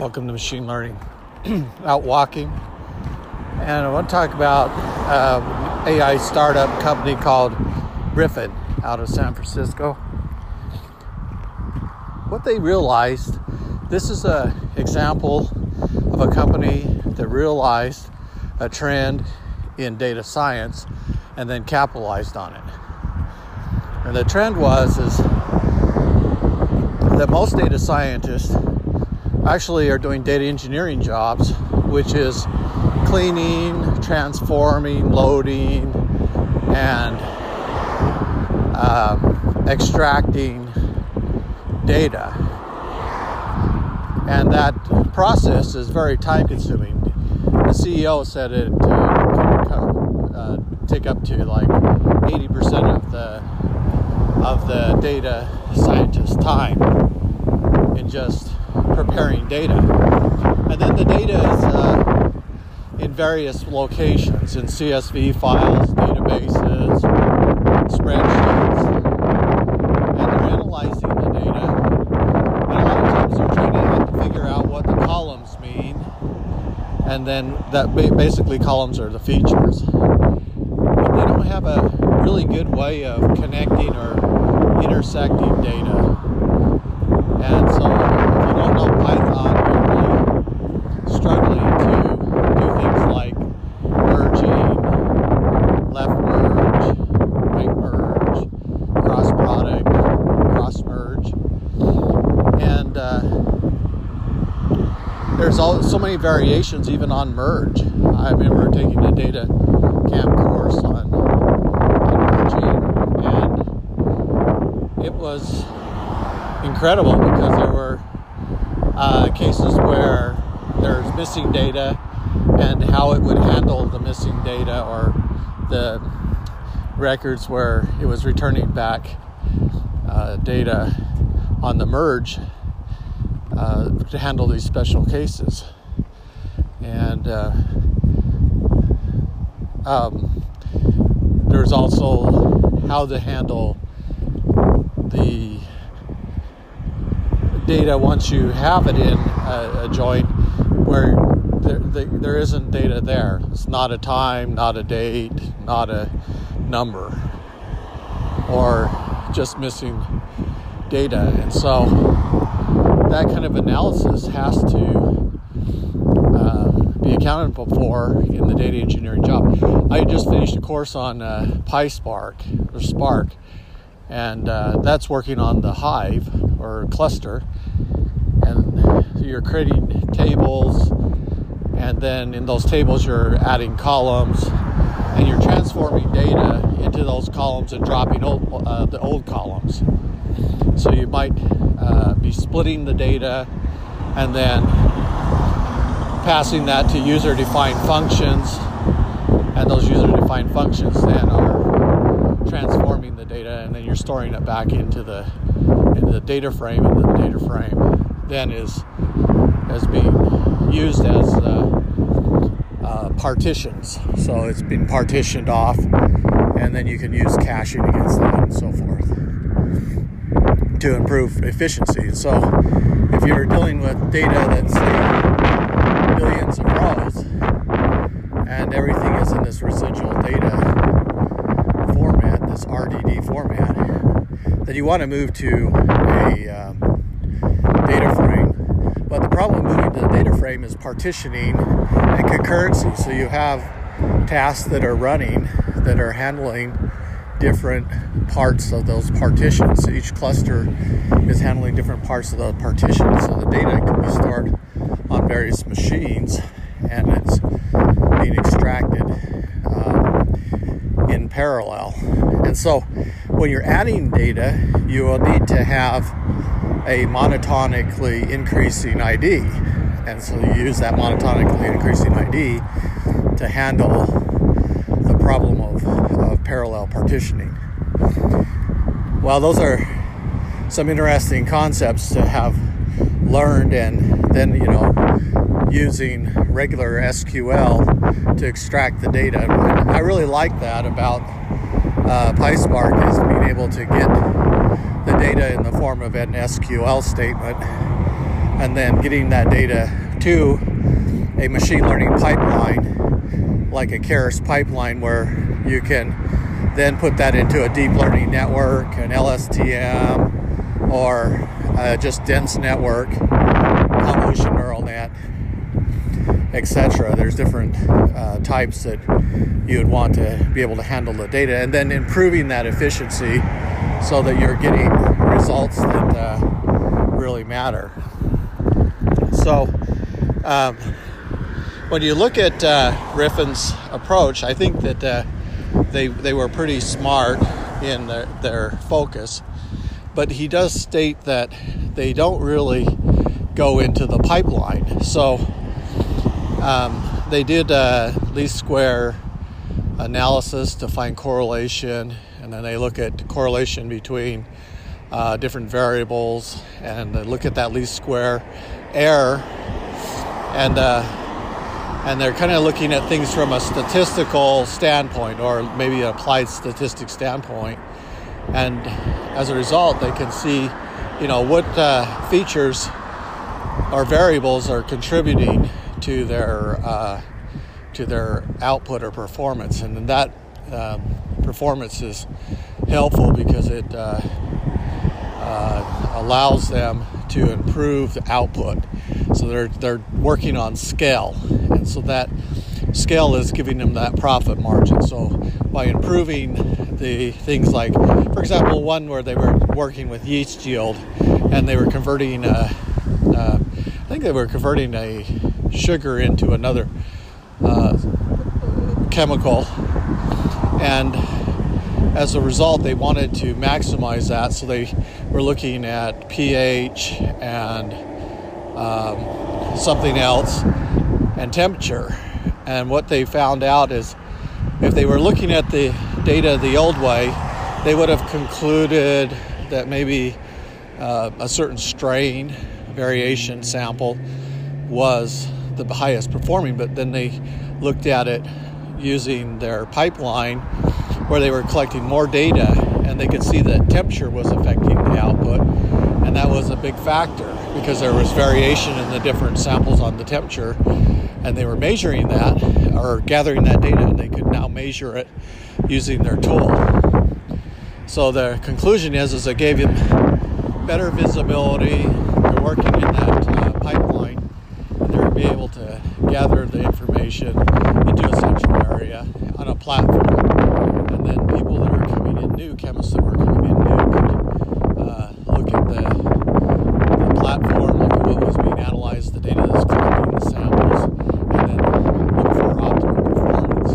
Welcome to Machine Learning. Out walking, and I want to talk about uh, AI startup company called Riffyn out of San Francisco. What they realized, this is an example of a company that realized a trend in data science and then capitalized on it. And the trend was is that most data scientists actually are doing data engineering jobs, which is cleaning, transforming, loading, and um, extracting data. And that process is very time consuming. The CEO said it uh, can uh, take up to like 80% of the of the data scientist's time in just preparing data. And then the data is uh, in various locations in CSV files, databases, spreadsheets, and they're analyzing the data. And a lot of times they're trying to to figure out what the columns mean, and then that basically columns are the features. But they don't have a really good way of connecting or intersecting data. And so Python, you're really struggling to do things like merging, left merge, right merge, cross product, cross merge. And uh, there's all, so many variations even on merge. I remember taking a data camp course on, on merging, and it was incredible because there were uh, cases where there's missing data and how it would handle the missing data or the records where it was returning back uh, data on the merge uh, to handle these special cases. And uh, um, there's also how to handle the data once you have it in a, a joint where there, there isn't data there. It's not a time, not a date, not a number, or just missing data. And so that kind of analysis has to uh, be accounted for in the data engineering job. I just finished a course on uh, PySpark or Spark, and uh, that's working on the Hive or cluster you're creating tables and then in those tables you're adding columns and you're transforming data into those columns and dropping old, uh, the old columns. So you might uh, be splitting the data and then passing that to user defined functions and those user defined functions then are transforming the data and then you're storing it back into the into the data frame and the data frame then is as being used as uh, uh, partitions. So it's been partitioned off, and then you can use caching against that and so forth to improve efficiency. So if you're dealing with data that's say, billions of rows, and everything is in this residual data format, this RDD format, then you want to move to a um, data frame. But the problem with moving to the data frame is partitioning and concurrency. So you have tasks that are running that are handling different parts of those partitions. So each cluster is handling different parts of the partition. So the data can be stored on various machines and it's being extracted um, in parallel. And so when you're adding data, you will need to have a monotonically increasing ID. And so you use that monotonically increasing ID to handle the problem of, of parallel partitioning. Well, those are some interesting concepts to have learned and then, you know, using regular SQL to extract the data. I really like that about uh, PySpark is being able to get data in the form of an SQL statement and then getting that data to a machine learning pipeline like a Keras pipeline where you can then put that into a deep learning network, an LSTM, or uh, just dense network, convolution neural net, etc. There's different uh, types that you would want to be able to handle the data, and then improving that efficiency so that you're getting results that uh, really matter. So, um, when you look at uh, Riffyn's approach, I think that uh, they they were pretty smart in their, their focus, but he does state that they don't really go into the pipeline. So um, they did a least square analysis to find correlation, and then they look at correlation between uh, different variables, and they look at that least square error, and uh, and they're kind of looking at things from a statistical standpoint or maybe an applied statistics standpoint. And as a result they can see you know what uh, features or variables are contributing to their uh, to their output or performance. And that um, performance is helpful because it uh, uh allows them to improve the output so they're they're working on scale and so that scale is giving them that profit margin. So by improving the things like, for example, one where they were working with yeast yield and they were converting, I think they were converting a sugar into another uh, chemical, and as a result, they wanted to maximize that. So they were looking at pH and um, something else and temperature. And what they found out is if they were looking at the data the old way, they would have concluded that maybe uh, a certain strain variation sample was the highest performing, but then they looked at it using their pipeline where they were collecting more data and they could see that temperature was affecting the output and that was a big factor because there was variation in the different samples on the temperature and they were measuring that or gathering that data and they could now measure it using their tool. So the conclusion is is it gave them better visibility they're working in that uh, pipeline and they're be able to gather the information into a central area on a platform and then people that are coming in new chemists that were coming in new could uh, look at the, the platform look at what was being analyzed the data that's collecting the samples and then look for optimal performance.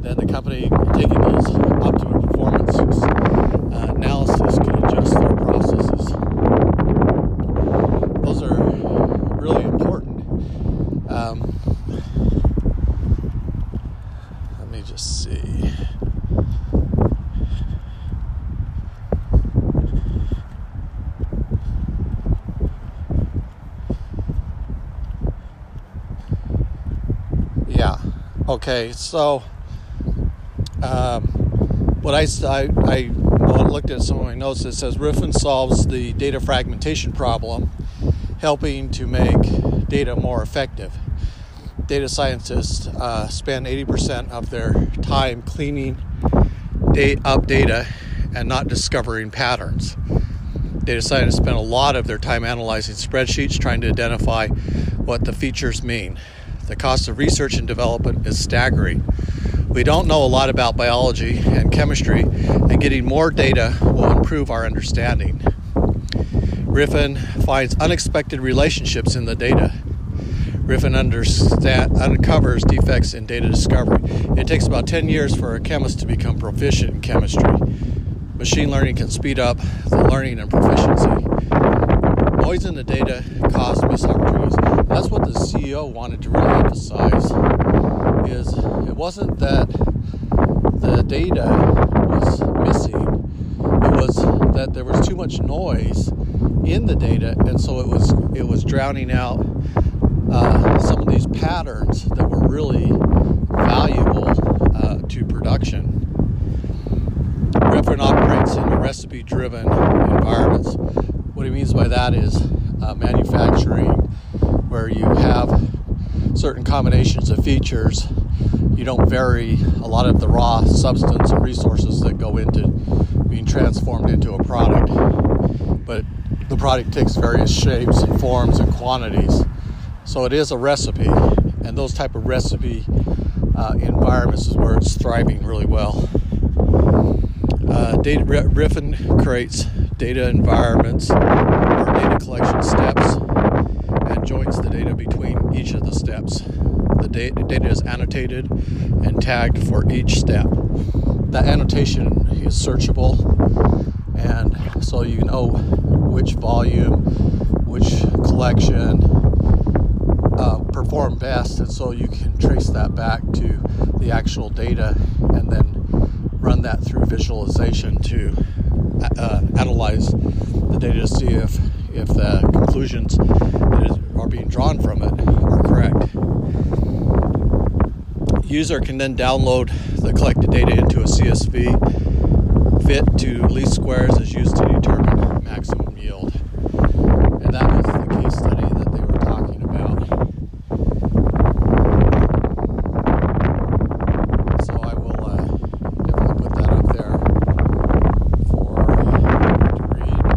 Then the company taking those optimal performance uh, analysis can adjust their processes. Those are really important. Um, let me just see. Okay, so um, what I, I, I looked at some of my notes, it says Riffyn solves the data fragmentation problem, helping to make data more effective. Data scientists uh, spend 80% of their time cleaning up data and not discovering patterns. Data scientists spend a lot of their time analyzing spreadsheets trying to identify what the features mean. The cost of research and development is staggering. We don't know a lot about biology and chemistry, and getting more data will improve our understanding. Riffyn finds unexpected relationships in the data. Riffyn uncovers defects in data discovery. It takes about 10 years for a chemist to become proficient in chemistry. Machine learning can speed up the learning and proficiency. Noise in the data cause missed opportunities. That's what the CEO wanted to really emphasize is it wasn't that the data was missing, it was that there was too much noise in the data, and so it was it was drowning out uh, some of these patterns that were really valuable uh, to production. Riffyn operates in recipe-driven environments. What he means by that is uh, manufacturing where you have certain combinations of features. You don't vary a lot of the raw substance and resources that go into being transformed into a product, but the product takes various shapes and forms and quantities. So it is a recipe, and those type of recipe uh, environments is where it's thriving really well. Uh, data, Riffyn creates data environments or data collection steps joins the data between each of the steps. The data, is annotated and tagged for each step. That annotation is searchable, and so you know which volume, which collection uh, perform best, and so you can trace that back to the actual data and then run that through visualization to uh, analyze the data to see if, if the conclusions being drawn from it are correct. User can then download the collected data into a CSV. Fit to least squares is used to determine maximum yield. And the case study that they were talking about. So I will uh, definitely put that up there for you to read.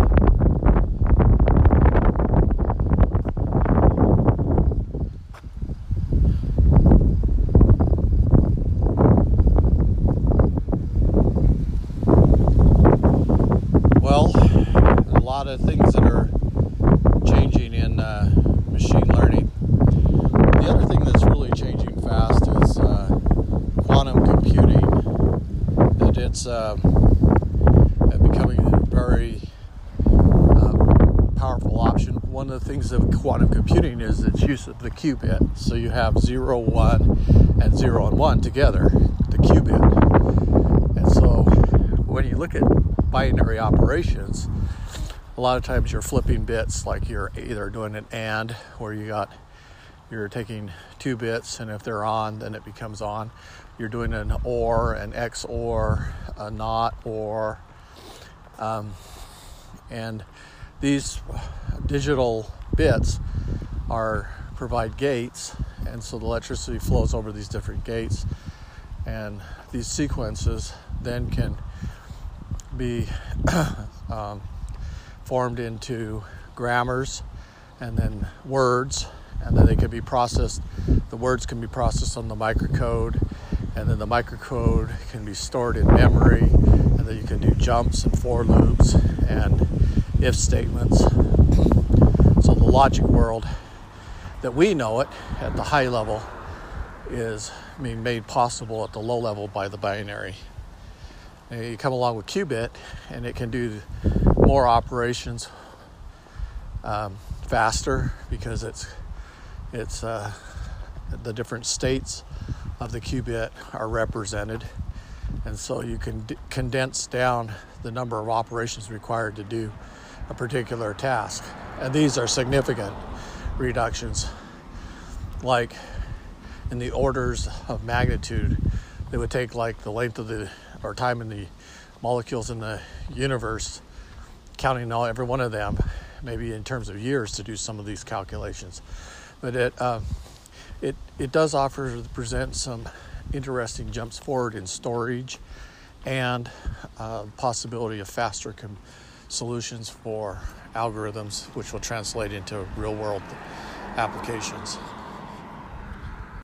Well, a lot of things that are changing in uh, machine learning. The other thing that's really changing fast is uh, quantum computing. It's uh, becoming a very uh, powerful option. One of the things of quantum computing is its use of the qubit. So you have 0, 1, and 0 and 1 together, the qubit. And so when you look at binary operations, a lot of times you're flipping bits like you're either doing an and where you got you're taking two bits and if they're on then it becomes on. You're doing an or an x or a not or um, and these digital bits are provide gates and so the electricity flows over these different gates and these sequences then can be um, formed into grammars and then words, and then they can be processed. The words can be processed on the microcode, and then the microcode can be stored in memory, and then you can do jumps and for loops and if statements. So the logic world that we know it at the high level is being made possible at the low level by the binary. And you come along with qubit, and it can do more operations um, faster because it's it's uh, the different states of the qubit are represented, and so you can d- condense down the number of operations required to do a particular task. And these are significant reductions, like in the orders of magnitude. They would take like the length of the or time in the molecules in the universe, counting all every one of them, maybe in terms of years to do some of these calculations. But it uh, it it does offer to present some interesting jumps forward in storage and uh, possibility of faster com- solutions for algorithms, which will translate into real world applications.